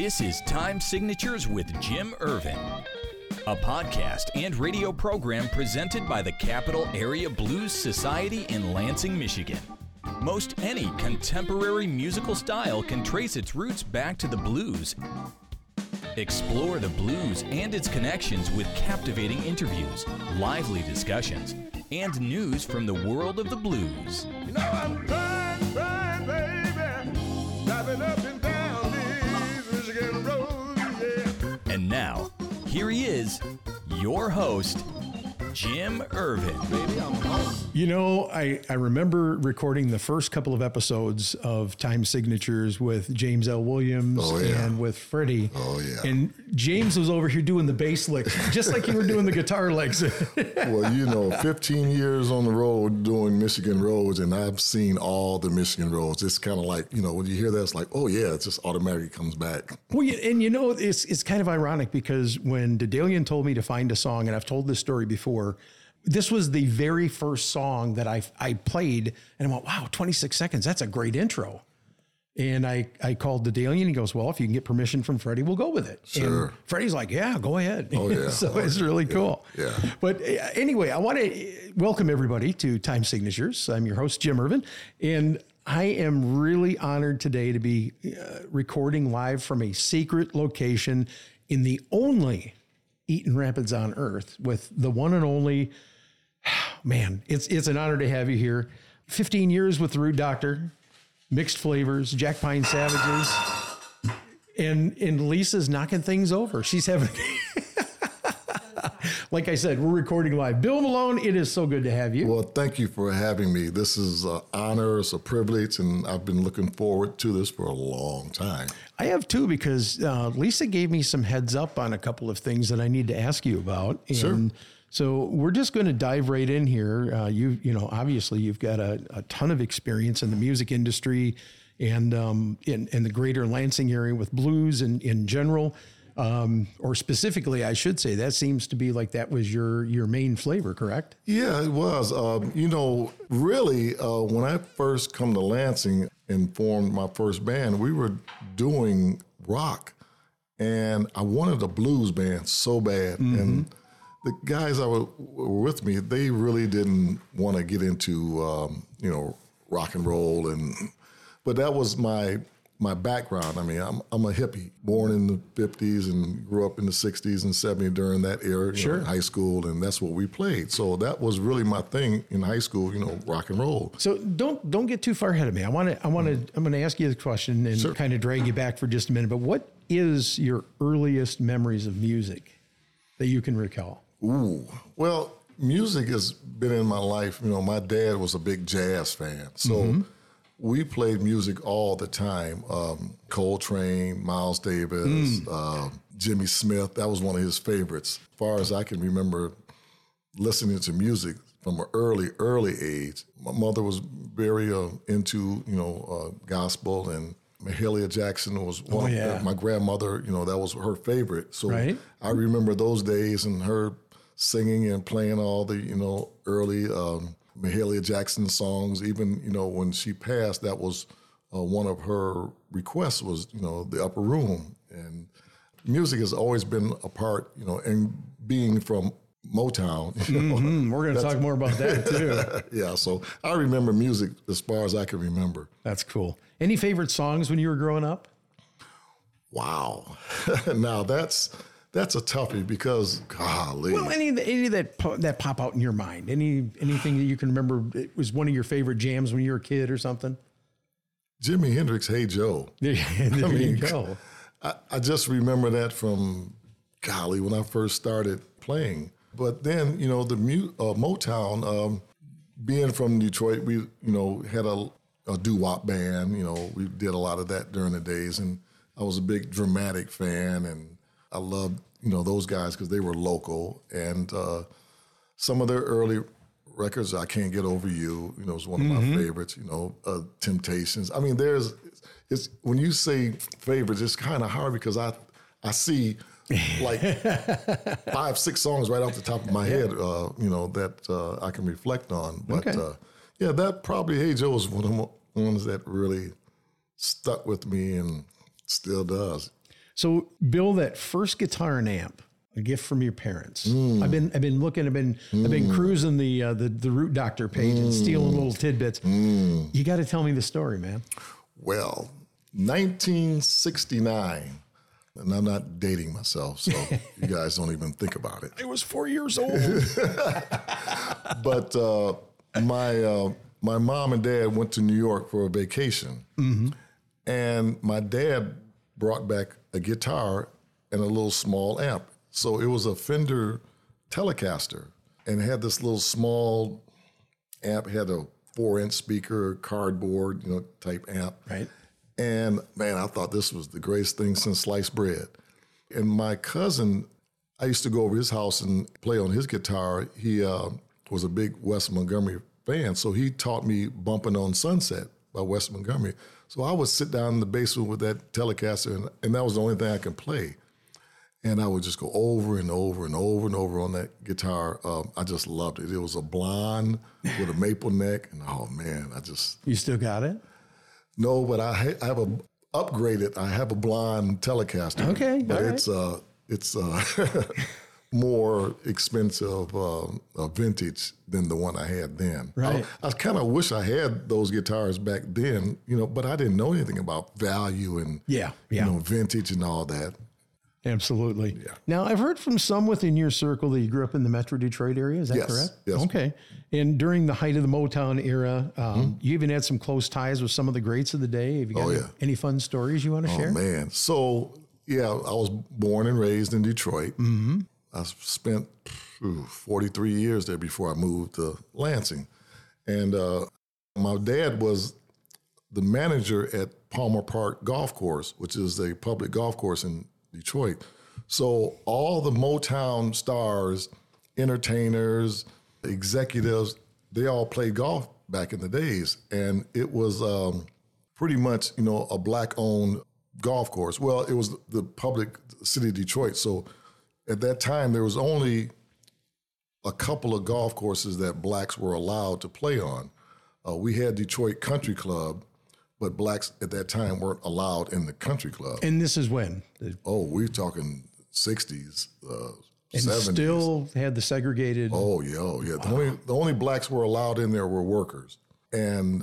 This is Time Signatures with Jim Ervin, a podcast and radio program presented by the Capital Area Blues Society in Lansing, Michigan. Most any contemporary musical style can trace its roots back to the blues. Explore the blues and its connections with captivating interviews, lively discussions, and news from the world of the blues. You know your host, Jim Ervin. You know, I, I remember recording the first couple of episodes of Time Signatures with James L. Williams Oh, yeah. and with Freddie. Oh, yeah. And James was over here doing the bass licks, just like you were doing the guitar licks. Well, you know, 15 years on the road doing Michigan roads, and I've seen all the Michigan roads. It's kind of like, you know, when you hear that, it's like, oh, yeah, it just automatically comes back. well, you- and you know, it's, it's kind of ironic because when Dedalian told me to find a song, and I've told this story before, this was the very first song that I, I played, and I went, wow, 26 seconds, that's a great intro. And I, I called the Dalian. He goes, Well, if you can get permission from Freddie, we'll go with it. Sure. And Freddie's like, Yeah, go ahead. Oh, yeah. so Oh, it's really cool. yeah. But uh, anyway, I want to welcome everybody to Time Signatures. I'm your host, Jim Ervin. And I am really honored today to be uh, recording live from a secret location in the only Eaton Rapids on earth with the one and only man, it's it's an honor to have you here. 15 years with the Root Doctor, mixed flavors, Jack Pine Savages, and and Lisa's knocking things over. She's having. Like I said, we're recording live. Bill Malone, it is so good to have you. Well, thank you for having me. This is an honor, it's a privilege, and I've been looking forward to this for a long time. I have too because uh, Lisa gave me some heads up on a couple of things that I need to ask you about. And Sure. So we're just going to dive right in here. Uh, you, you know, obviously you've got a, a ton of experience in the music industry and um, in, in the greater Lansing area with blues and in general, um, or specifically, I should say that seems to be like that was your your main flavor, correct? Yeah, it was. Um, you know, really, uh, when I first come to Lansing and formed my first band, we were doing rock, and I wanted a blues band so bad. And the guys that were, were with me, they really didn't want to get into, um, you know, rock and roll, and but that was my my background. I mean, I'm I'm a hippie, born in the '50s and grew up in the '60s and '70s during that era. you know, high school, and that's what we played. So that was really my thing in high school. You know, rock and roll. So don't don't get too far ahead of me. I want to I want to I'm going to ask you the question and Sure. kind of drag you back for just a minute. But what is your earliest memories of music that you can recall? Ooh, well, music has been in my life. You know, my dad was a big jazz fan, so mm-hmm. We played music all the time. Um, Coltrane, Miles Davis, uh, Jimmy Smith. That was one of his favorites. As far as I can remember, listening to music from an early, early age. My mother was very uh, into, you know, uh, gospel and Mahalia Jackson was one. Oh, yeah. my grandmother, you know, that was her favorite. So Right. I remember those days and her singing and playing all the, you know, early um, Mahalia Jackson songs. Even, you know, when she passed, that was uh, one of her requests was, you know, the upper room. And music has always been a part, you know, and being from Motown, you know, we're going to talk more about that too. yeah. So I remember music as far as I can remember. That's cool. Any favorite songs when you were growing up? Wow. now that's that's a toughie because golly. Well, any any that that pop out in your mind. Any anything that you can remember it was one of your favorite jams when you were a kid or something. Jimi Hendrix, Hey Joe. There, there you mean, go. I, I just remember that from golly when I first started playing. But then you know the mu- uh, Motown, um, being from Detroit, we you know had a, a doo wop band. You know we did a lot of that during the days, and I was a big dramatic fan, and I loved you know those guys because they were local and uh, some of their early records. I can't get over you. You know, is one of my favorites. You know, uh, Temptations. I mean, there's it's when you say favorites, it's kind of hard because I I see like five six songs right off the top of my head. Uh, you know that uh, I can reflect on. But Okay. uh, yeah, that probably Hey Joe is one of the ones that really stuck with me and still does. So, Bill, that first guitar and amp, a gift from your parents. I've been I've been looking. I've been I've been cruising the uh, the the Root Doctor page and stealing little tidbits. You got to tell me the story, man. Well, 1969, and I'm not dating myself, so you guys don't even think about it. I was four years old. But uh, my uh, my mom and dad went to New York for a vacation, and my dad brought back a guitar and a little small amp. So it was a Fender Telecaster, and had this little small amp. Had a four inch speaker, cardboard, you know, type amp. Right. And man, I thought this was the greatest thing since sliced bread. And my cousin, I used to go over his house and play on his guitar. He uh, was a big Wes Montgomery fan, so he taught me bumping on Sunset by Wes Montgomery. So I would sit down in the basement with that Telecaster, and, and that was the only thing I could play. And I would just go over and over and over and over on that guitar. Um, I just loved it. It was a blonde with a maple neck, and oh man, I just you still got it? no, but I, ha- I have a upgraded. I have a blonde Telecaster. Okay, but right. it's uh it's uh more expensive uh, uh, vintage than the one I had then. Right. I, I kind of wish I had those guitars back then, you know, but I didn't know anything about value and Yeah, yeah. you know vintage and all that. Absolutely. Yeah. Now, I've heard from some within your circle that you grew up in the Metro Detroit area. Is that Yes, correct? yes. Okay. And during the height of the Motown era, um, Mm-hmm. you even had some close ties with some of the greats of the day. Have you got Oh, any, yeah. any fun stories you want to Oh share? Oh, man. So yeah, I was born and raised in Detroit. Mm-hmm. I spent phew, 43 years there before I moved to Lansing. And uh, my dad was the manager at Palmer Park Golf Course, which is a public golf course in Detroit. So all the Motown stars, entertainers, executives, they all played golf back in the days. And it was um, pretty much, you know, a black owned golf course. Well, it was the public city of Detroit. So at that time, there was only a couple of golf courses that blacks were allowed to play on. Uh, we had Detroit Country Club, but blacks at that time weren't allowed in the country club. And this is when? oh, we're talking 60s, uh, And 70s. still had the segregated. Oh yeah, oh yeah. The only the only blacks were allowed in there were workers, and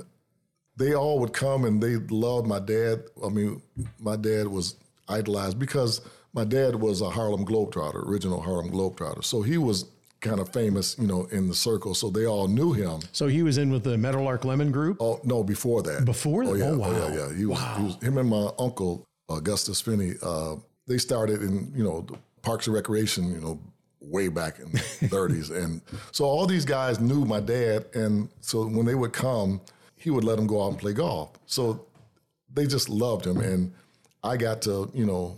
they all would come and they loved my dad. I mean, my dad was idolized because my dad was a Harlem Globetrotter, original Harlem Globetrotter. So he was kind of famous, you know, in the circle. So they all knew him. So he was in with the Meadowlark Lemon Group. Oh no, before that. Before Oh that? yeah, Oh, oh, yeah, yeah. He was, he was him and my uncle Augustus Finney. Uh, they started in you know the Parks and Recreation, you know, way back in the 30s, and so all these guys knew my dad, and so when they would come, he would let them go out and play golf. So they just loved him, and I got to you know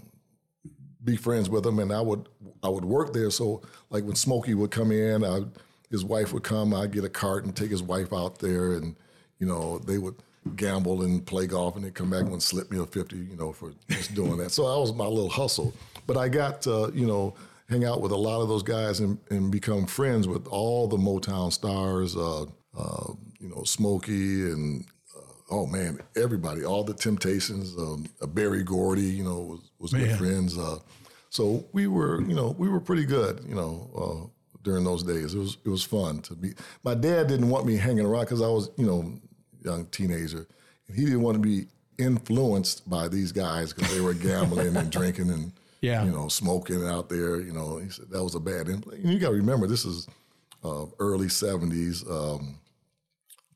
be friends with him, and I would I would work there. So like when Smokey would come in, I, his wife would come. I'd get a cart and take his wife out there, and you know they would gamble and play golf, and they'd come back and slip me a fifty, you know, for just doing that. So that was my little hustle. But I got you know hang out with a lot of those guys and, and become friends with all the Motown stars. Uh, uh, you know, Smokey and oh man, everybody, all the Temptations, um, uh, Berry Gordy, you know, was, was good friends. Uh, so we were, you know, we were pretty good, you know, uh, during those days. It was it was fun to be. My dad didn't want me hanging around because I was, you know, young teenager, and he didn't want to be influenced by these guys because they were gambling and drinking and Yeah. you know smoking out there. You know, he said that was a bad influence. And you got to remember, this is uh, early '70s. Um,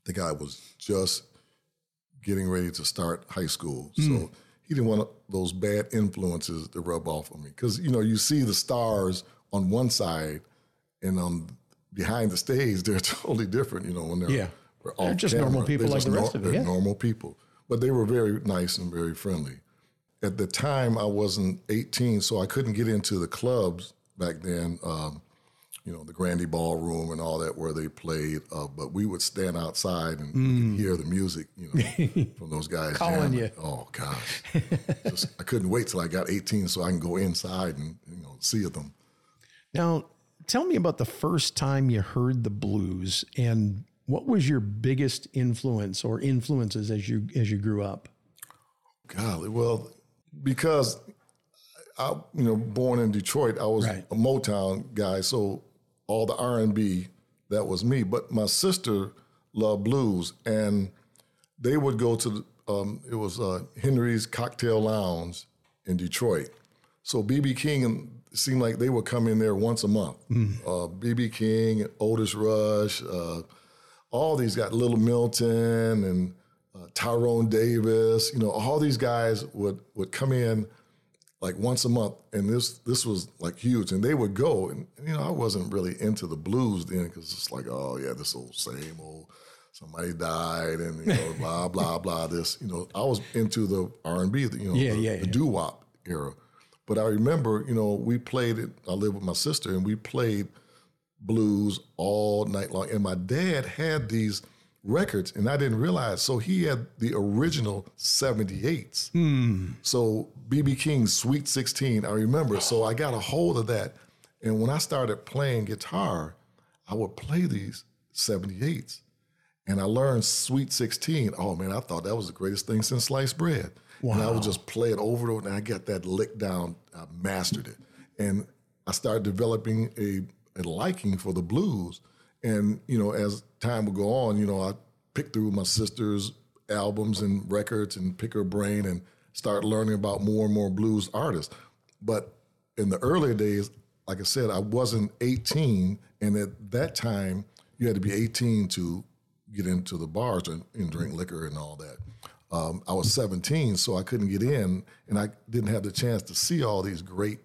the guy was just getting ready to start high school. So he didn't want those bad influences to rub off on me. Because, you know, you see the stars on one side and on behind the stage, they're totally different, you know, when they're, Yeah. they're They're just camera. normal people They're like the rest of it, They're yeah. normal people. But they were very nice and very friendly. At the time, I wasn't 18, so I couldn't get into the clubs back then. Um, you know, the Grande Ballroom and all that where they played. Uh, but we would stand outside and we could hear the music, you know, from those guys. Mm. Calling jamming. you. Oh, gosh. Just, I couldn't wait till I got 18 so I can go inside and, you know, see them. Now, tell me about the first time you heard the blues and what was your biggest influence or influences as you as you grew up? Golly, well, because I, you know, born in Detroit, I was Right. a Motown guy, so all the R and B, that was me. But my sister loved blues, and they would go to the, um, it was uh, Henry's Cocktail Lounge in Detroit. So BB King and seemed like they would come in there once a month. Uh, BB King, Otis Rush, uh, all these got Little Milton and uh, Tyrone Davis. You know, all these guys would would come in like once a month, and this this was like huge. And they would go, and you know, I wasn't really into the blues then because it's like, oh yeah, this old same old. Somebody died, and you know, blah blah blah. This, you know, I was into the R and B, you know, Yeah, the, yeah, the yeah. doo wop era. But I remember, you know, we played it. I lived with my sister, and we played blues all night long. And my dad had these records, and I didn't realize. So he had the original 78s. Hmm. So BB King's Sweet 16, I remember. So I got a hold of that. And when I started playing guitar, I would play these 78s. And I learned Sweet 16. Oh man, I thought that was the greatest thing since sliced bread. And I would just play it over and over, and I got that lick down. I mastered it. And I started developing a, a liking for the blues. And, you know, as time would go on, you know, I picked through my sister's albums and records and pick her brain and start learning about more and more blues artists. But in the earlier days, like I said, I wasn't 18. And at that time, you had to be 18 to get into the bars and, and drink liquor and all that. Um, I was 17, so I couldn't get in, and I didn't have the chance to see all these great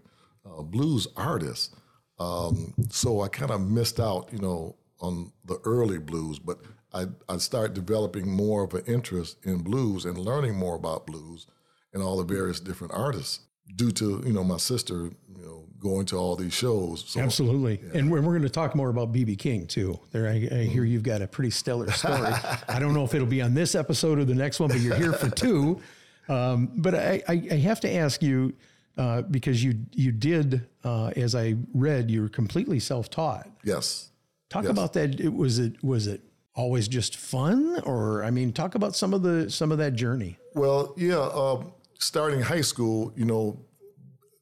uh, blues artists. Um, so I kind of missed out, you know, on the early blues. But I, I started developing more of an interest in blues and learning more about blues and all the various different artists due to, you know, my sister, you know, going to all these shows. So Absolutely. And we're, we're going to talk more about BB King too. There, I, I hear you've got a pretty stellar story. I don't know if it'll be on this episode or the next one, but you're here for two. Um, but I, I, I have to ask you uh, because you you did, uh, as I read, you were completely self taught. yes. Talk Yes. about that. It, was it was it always just fun, or I mean, talk about some of the some of that journey. Well, yeah. Um, starting high school, you know,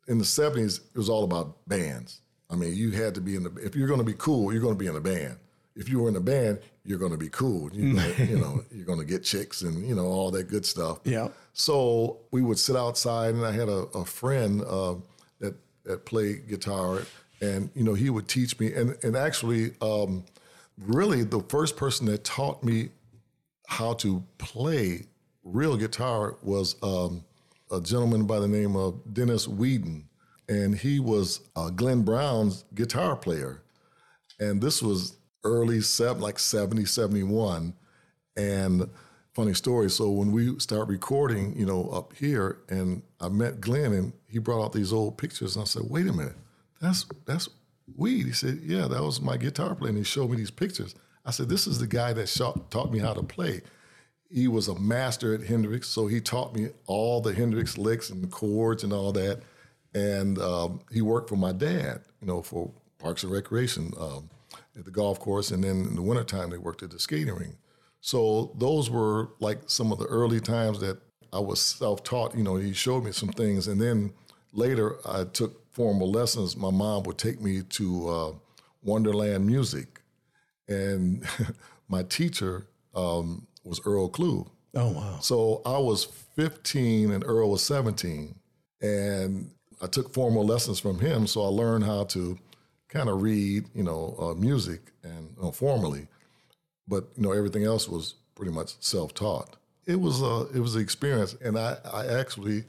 in the seventies, it was all about bands. I mean, you had to be in the. If you're going to be cool, you're going to be in a band. If you were in a band, you're going to be cool. You're gonna, you know, you're going to get chicks and you know all that good stuff. Yeah. So we would sit outside, and I had a, a friend uh, that that played guitar, and you know he would teach me. And and actually, um, really, the first person that taught me how to play real guitar was um, a gentleman by the name of Dennis Whedon, and he was uh, Glenn Brown's guitar player. And this was early seven, like 70, 71. And funny story. So when we start recording, you know, up here, and I met Glenn, and he brought out these old pictures, and I said, "Wait a minute, that's that's Weed." He said, "Yeah, that was my guitar player." And he showed me these pictures. I said, "This is the guy that sho- taught me how to play." He was a master at Hendrix, so he taught me all the Hendrix licks and the chords and all that. And um, he worked for my dad, you know, for Parks and Recreation um, at the golf course, and then in the wintertime they worked at the skating ring. So those were like some of the early times that I was self-taught. You know, he showed me some things, and then later I took formal lessons. My mom would take me to uh, Wonderland Music, and my teacher um, was Earl Klugh. Oh wow. So I was 15 and Earl was 17. And I took formal lessons from him. So I learned how to kind of read, you know, uh, music and you know, formally. But, you know, everything else was pretty much self taught. It was a, it was an experience. And I, I actually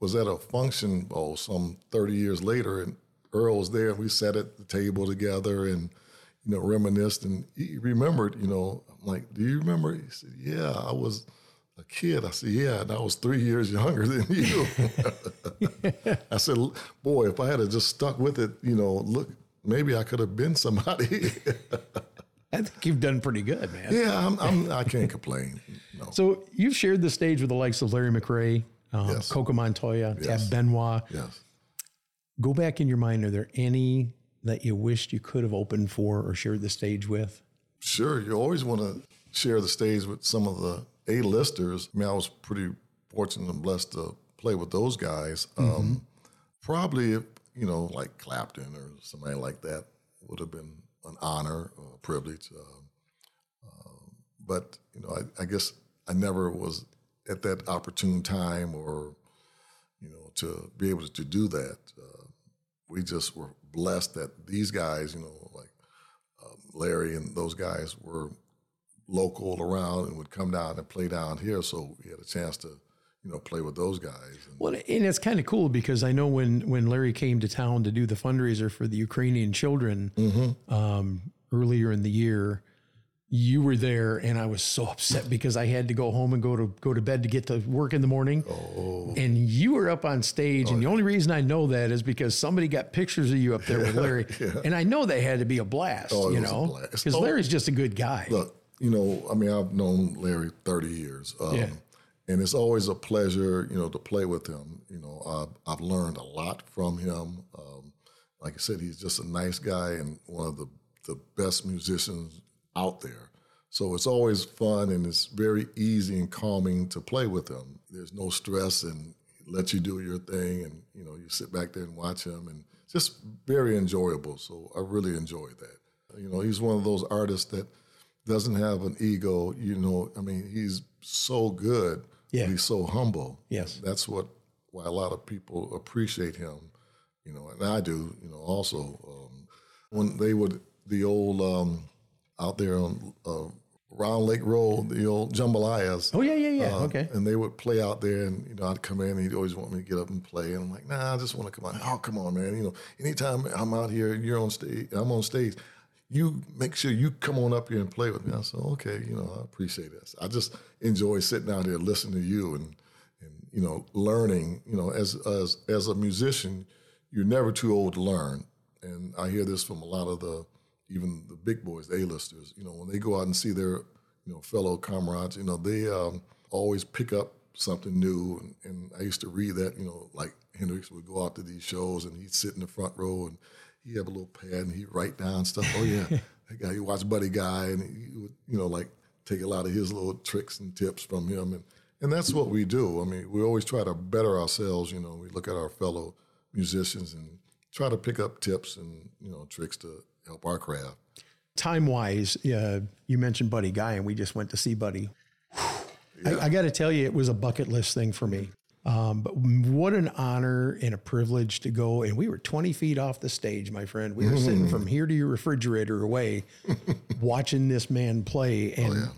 was at a function, oh, some 30 years later, and Earl was there, and we sat at the table together and, you know, reminisced. And he remembered, you know, I'm like, do you remember? He said, yeah, I was a kid. I said, yeah, and I was three years younger than you. I said, boy, if I had just stuck with it, you know, look, maybe I could have been somebody. I think you've done pretty good, man. yeah, I'm, I'm, I can't complain. No. So you've shared the stage with the likes of Larry McCray, um, Yes. Coco Montoya, Yes. Tab Benoit. Yes. Go back in your mind. Are there any that you wished you could have opened for or shared the stage with? Sure, you always want to share the stage with some of the A-listers. I mean, I was pretty fortunate and blessed to play with those guys. Um, probably, you know, like Clapton or somebody like that would have been an honor or a privilege. Uh, um, but, you know, I, I guess I never was at that opportune time or, you know, to be able to do that. Uh, we just were blessed that these guys, you know, like um, Larry and those guys were local around and would come down and play down here. So we had a chance to, you know, play with those guys. And, Well, and it's kind of cool because I know when when Larry came to town to do the fundraiser for the Ukrainian children um, earlier in the year, you were there, and I was so upset because I had to go home and go to go to bed to get to work in the morning. Oh. And you were up on stage, and the only reason I know that is because somebody got pictures of you up there with Larry, and I know they had to be a blast, Oh, it you was a know, blast. because Oh. Larry's just a good guy. Look, you know, I mean, I've known Larry 30 years. Um, Yeah. And it's always a pleasure, you know, to play with him. You know, I've, I've learned a lot from him. Um, like I said, he's just a nice guy and one of the, the best musicians out there. So it's always fun and it's very easy and calming to play with him. There's no stress and he lets you do your thing and, you know, you sit back there and watch him and it's just very enjoyable. So I really enjoyed that. You know, he's one of those artists that doesn't have an ego. You know, I mean, he's so good. Yeah. He's so humble. Yes. That's what why a lot of people appreciate him. You know, and I do. You know, also um, when they would the old um, out there on uh, Round Lake Road, the old jambalayas. oh yeah, yeah, yeah. Uh, okay. And they would play out there, and you know, I'd come in, and he'd always want me to get up and play, and I'm like, Nah, I just want to come on. Oh, come on, man. You know, anytime I'm out here, you're on stage, I'm on stage. You make sure you come on up here and play with me. I said, okay, you know, I appreciate this. I just enjoy sitting out here listening to you and and you know, learning. You know, as as as a musician, you're never too old to learn. And I hear this from a lot of the even the big boys, the A-listers. You know, when they go out and see their you know fellow comrades, you know, they um, always pick up something new. And, and I used to read that, you know, like Hendrix would go out to these shows and he'd sit in the front row and he'd have a little pad and he'd write down stuff. Oh yeah, that guy. You watch Buddy Guy and he would, you know, like take a lot of his little tricks and tips from him and. And that's what we do. I mean, we always try to better ourselves. You know, we look at our fellow musicians and try to pick up tips and you know tricks to help our craft. time wise, uh, you mentioned Buddy Guy, and we just went to see Buddy. I, I got to tell you, it was a bucket list thing for me. Um, but what an honor and a privilege to go. And we were 20 feet off the stage, my friend. We were sitting from here to your refrigerator away, watching this man play, and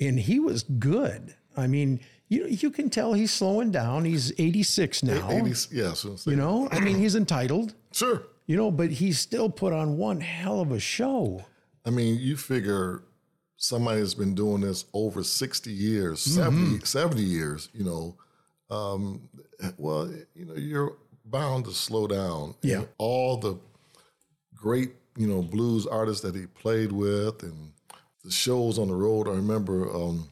and he was good. I mean, you you can tell he's slowing down. He's 86 now. 80s, yeah, so You know, I mean, he's entitled. sure. You know, but he still put on one hell of a show. I mean, you figure somebody has been doing this over 60 years, 70, 70 years, you know, um, well, you know, you're bound to slow down. Yeah. And all the great, you know, blues artists that he played with and the shows on the road. I remember um,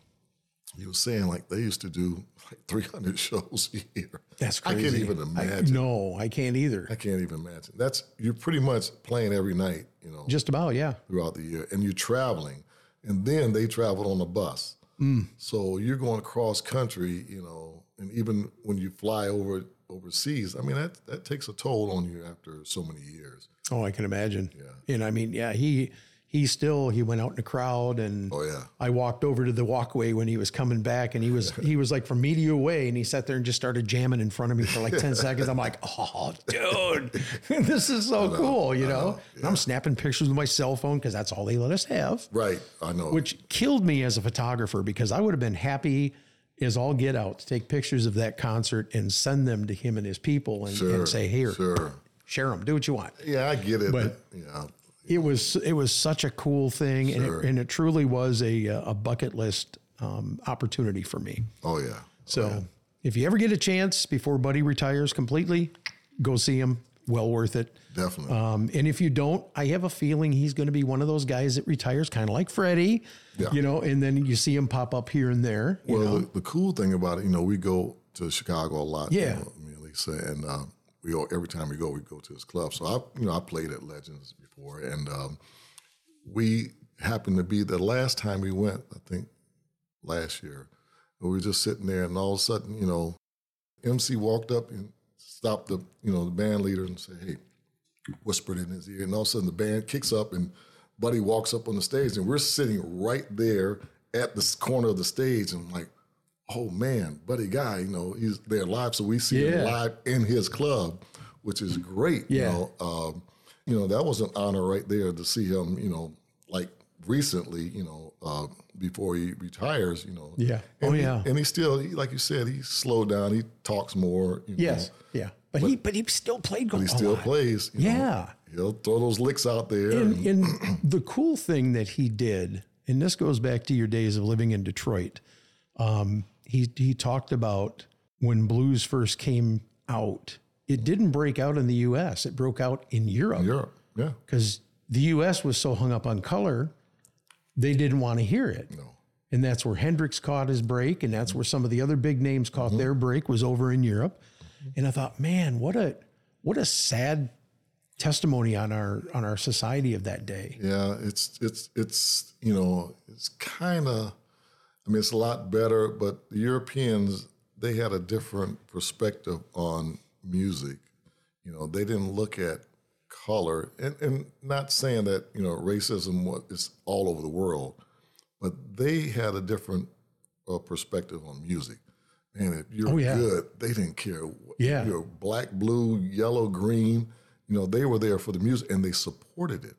he was saying like they used to do like 300 shows a year. That's crazy. I can't even I- imagine. no, I can't either. I can't even imagine. That's you're pretty much playing every night, you know, Just about, yeah. throughout the year, and you're traveling, and then they traveled on a bus. Mm. So you're going across country, you know, and even when you fly over overseas, I mean that that takes a toll on you after so many years. Oh, I can imagine. Yeah. And I mean, yeah, he he still he went out in a crowd and Oh yeah, I walked over to the walkway when he was coming back and he was he was like from me to you away and he sat there and just started jamming in front of me for like 10 seconds. I'm like, oh dude, this is so cool, you know? And I'm snapping pictures with my cell phone because that's all they let us have. right. I know. Which killed me as a photographer because I would have been happy as all get out to take pictures of that concert and send them to him and his people and, sure, and say, here, sure. share them, do what you want. Yeah, I get it. But- yeah, It was it was such a cool thing, and, it, and it truly was a a bucket list um, opportunity for me. oh yeah. So if you ever get a chance before Buddy retires completely, go see him. Well worth it. Definitely. Um, and if you don't, I have a feeling he's going to be one of those guys that retires, kind of like Freddie. Yeah. You know, and then you see him pop up here and there. Well, the, the cool thing about it, you know, we go to Chicago a lot. Yeah. You know, me and Lisa, and uh, we go every time we go, we go to his club. So I, you know, I played at Legends before, and um, we happened to be the last time we went. I think last year, we were just sitting there, and all of a sudden, you know, MC walked up and stopped the you know the band leader and said, "Hey," whispered in his ear, and all of a sudden the band kicks up and Buddy walks up on the stage, and we're sitting right there at the corner of the stage, and I'm like, "Oh man, Buddy Guy, you know he's there live, so we see him live in his club, which is great. Yeah. You know, um, you know that was an honor right there to see him. You know, like recently, you know, uh, before he retires, you know. Yeah. And Oh, he- yeah. And he still, he, like you said, he slowed down. He talks more. You Yes. Know, Yeah. But, he but he still played but golf. he still lot. plays. you know. Yeah. He'll throw those licks out there. And, and- and the cool thing that he did, and this goes back to your days of living in Detroit. Um, he he talked about when blues first came out. It didn't break out in the U.S. It broke out in Europe Europe. Yeah. because the U.S. was so hung up on color, they didn't want to hear it. No. And that's where Hendrix caught his break, and that's where some of the other big names caught Mm-hmm. their break was over in Europe. And I thought, man, what a what a sad testimony on our on our society of that day. Yeah, it's it's it's you know it's kind of I mean it's a lot better, but the Europeans they had a different perspective on music. You know, they didn't look at color, and, and not saying that you know racism was is all over the world, but they had a different uh, perspective on music. And if you're Oh, yeah. good, they didn't care. Yeah. you're black, blue, yellow, green. You know, they were there for the music, and they supported it.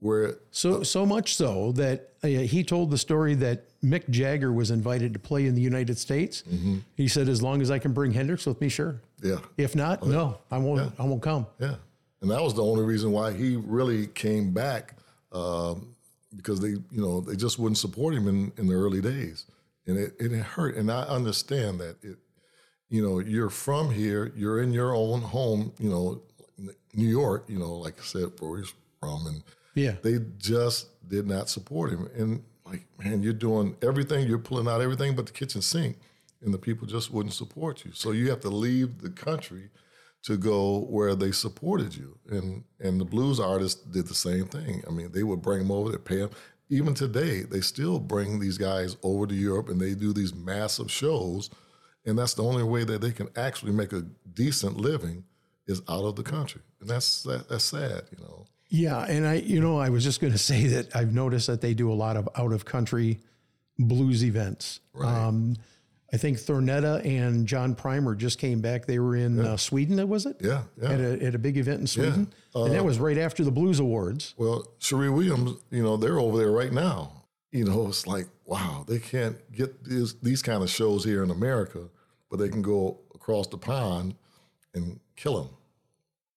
Where So so much so that uh, he told the story that Mick Jagger was invited to play in the United States. Mm-hmm. He said, "As long as I can bring Hendrix with me, sure. Yeah, If not, no, I won't. I won't come." yeah, and that was the only reason why he really came back um, because they, you know, they just wouldn't support him in, in the early days, and it, it hurt. And I understand that it, you know, you're from here, you're in your own home, you know, New York, you know, like I said, where he's from, and Yeah. they just did not support him. And like, man, you're doing everything, you're pulling out everything but the kitchen sink, and the people just wouldn't support you. So you have to leave the country to go where they supported you. And and the blues artists did the same thing. I mean, they would bring them over, they pay them. Even today, they still bring these guys over to Europe and they do these massive shows. And that's the only way that they can actually make a decent living is out of the country. And that's that, that's sad, you know. Yeah, and I, you know, I was just going to say that I've noticed that they do a lot of out of country blues events. Um, I think Thornetta and John Primer just came back. They were in uh, Sweden, was it? Yeah, yeah. At a, at a big event in Sweden, and that was right after the Blues Awards. Well, Cherie Williams, you know, they're over there right now. You know, it's like, wow, they can't get these these kind of shows here in America, but they can go across the pond and kill them.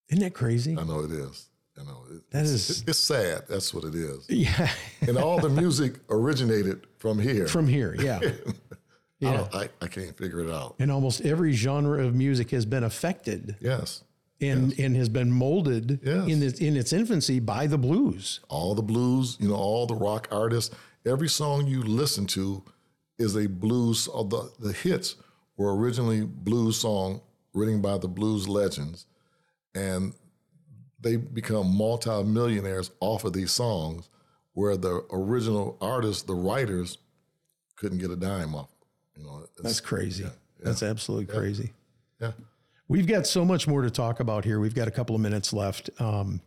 Isn't that crazy? I know it is. I know it, That it's, it's sad. That's what it is. Yeah, And all the music originated from here. from here, yeah. I, Yeah, don't, I, I can't figure it out. and almost every genre of music has been affected Yes, and and has been molded Yes. in its in its infancy by the blues. all the blues, you know, all the rock artists. Every song you listen to is a blues. Or the the hits were originally blues song written by the blues legends, and they become multimillionaires off of these songs, where the original artists, the writers, couldn't get a dime off. You know, That's crazy. That's absolutely crazy. yeah. We've got so much more to talk about here. We've got a couple of minutes left. Um,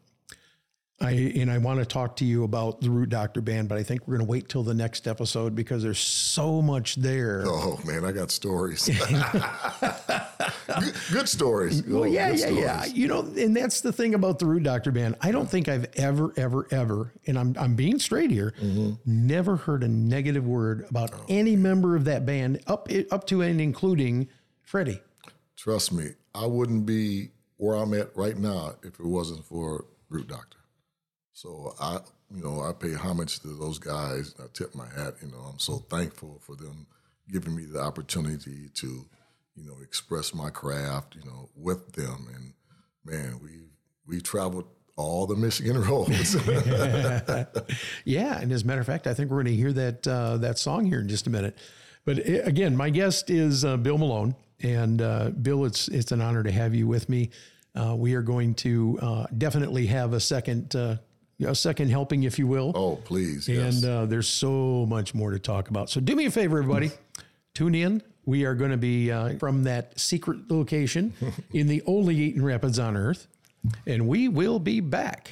I and I want to talk to you about the Root Doctor Band, but I think we're going to wait till the next episode because there's so much there. Oh man, I got stories. good, good stories. Well, Oh, yeah, yeah, yeah. stories. You know, and that's the thing about the Root Doctor Band. I don't think I've ever, ever, ever, and I'm I'm being straight here, Mm-hmm. never heard a negative word about Oh. any member of that band, up up to and including Freddie. Trust me, I wouldn't be where I'm at right now if it wasn't for Root Doctor. So I, you know, I pay homage to those guys. I tip my hat. You know, I'm so thankful for them giving me the opportunity to, you know, express my craft. You know, with them, and man, we we traveled all the Michigan roads. Yeah, and as a matter of fact, I think we're going to hear that uh, that song here in just a minute. But uh, again, my guest is uh, Bill Malone, and uh, Bill, it's it's an honor to have you with me. Uh, we are going to uh, definitely have a second uh, a second helping, if you will. oh, please, yes. And uh, there's so much more to talk about. So do me a favor, everybody. Tune in We are going to be uh, from that secret location in the only Eaton Rapids on earth, and we will be back.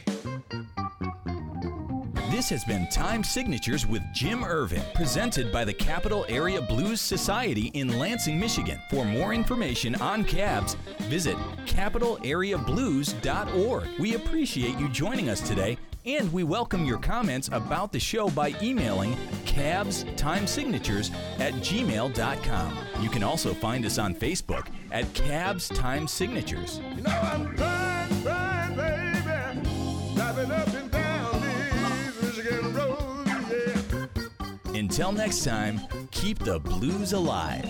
This has been Time Signatures with Jim Ervin, presented by the Capital Area Blues Society in Lansing, Michigan. For more information on cabs, visit capitalareablues.org. We appreciate you joining us today, and we welcome your comments about the show by emailing cabstimesignatures at gmail.com. You can also find us on Facebook at Cabs Time Signatures. You know I'm trying, trying, baby, driving up and down these Michigan roads, yeah. Until next time, keep the blues alive.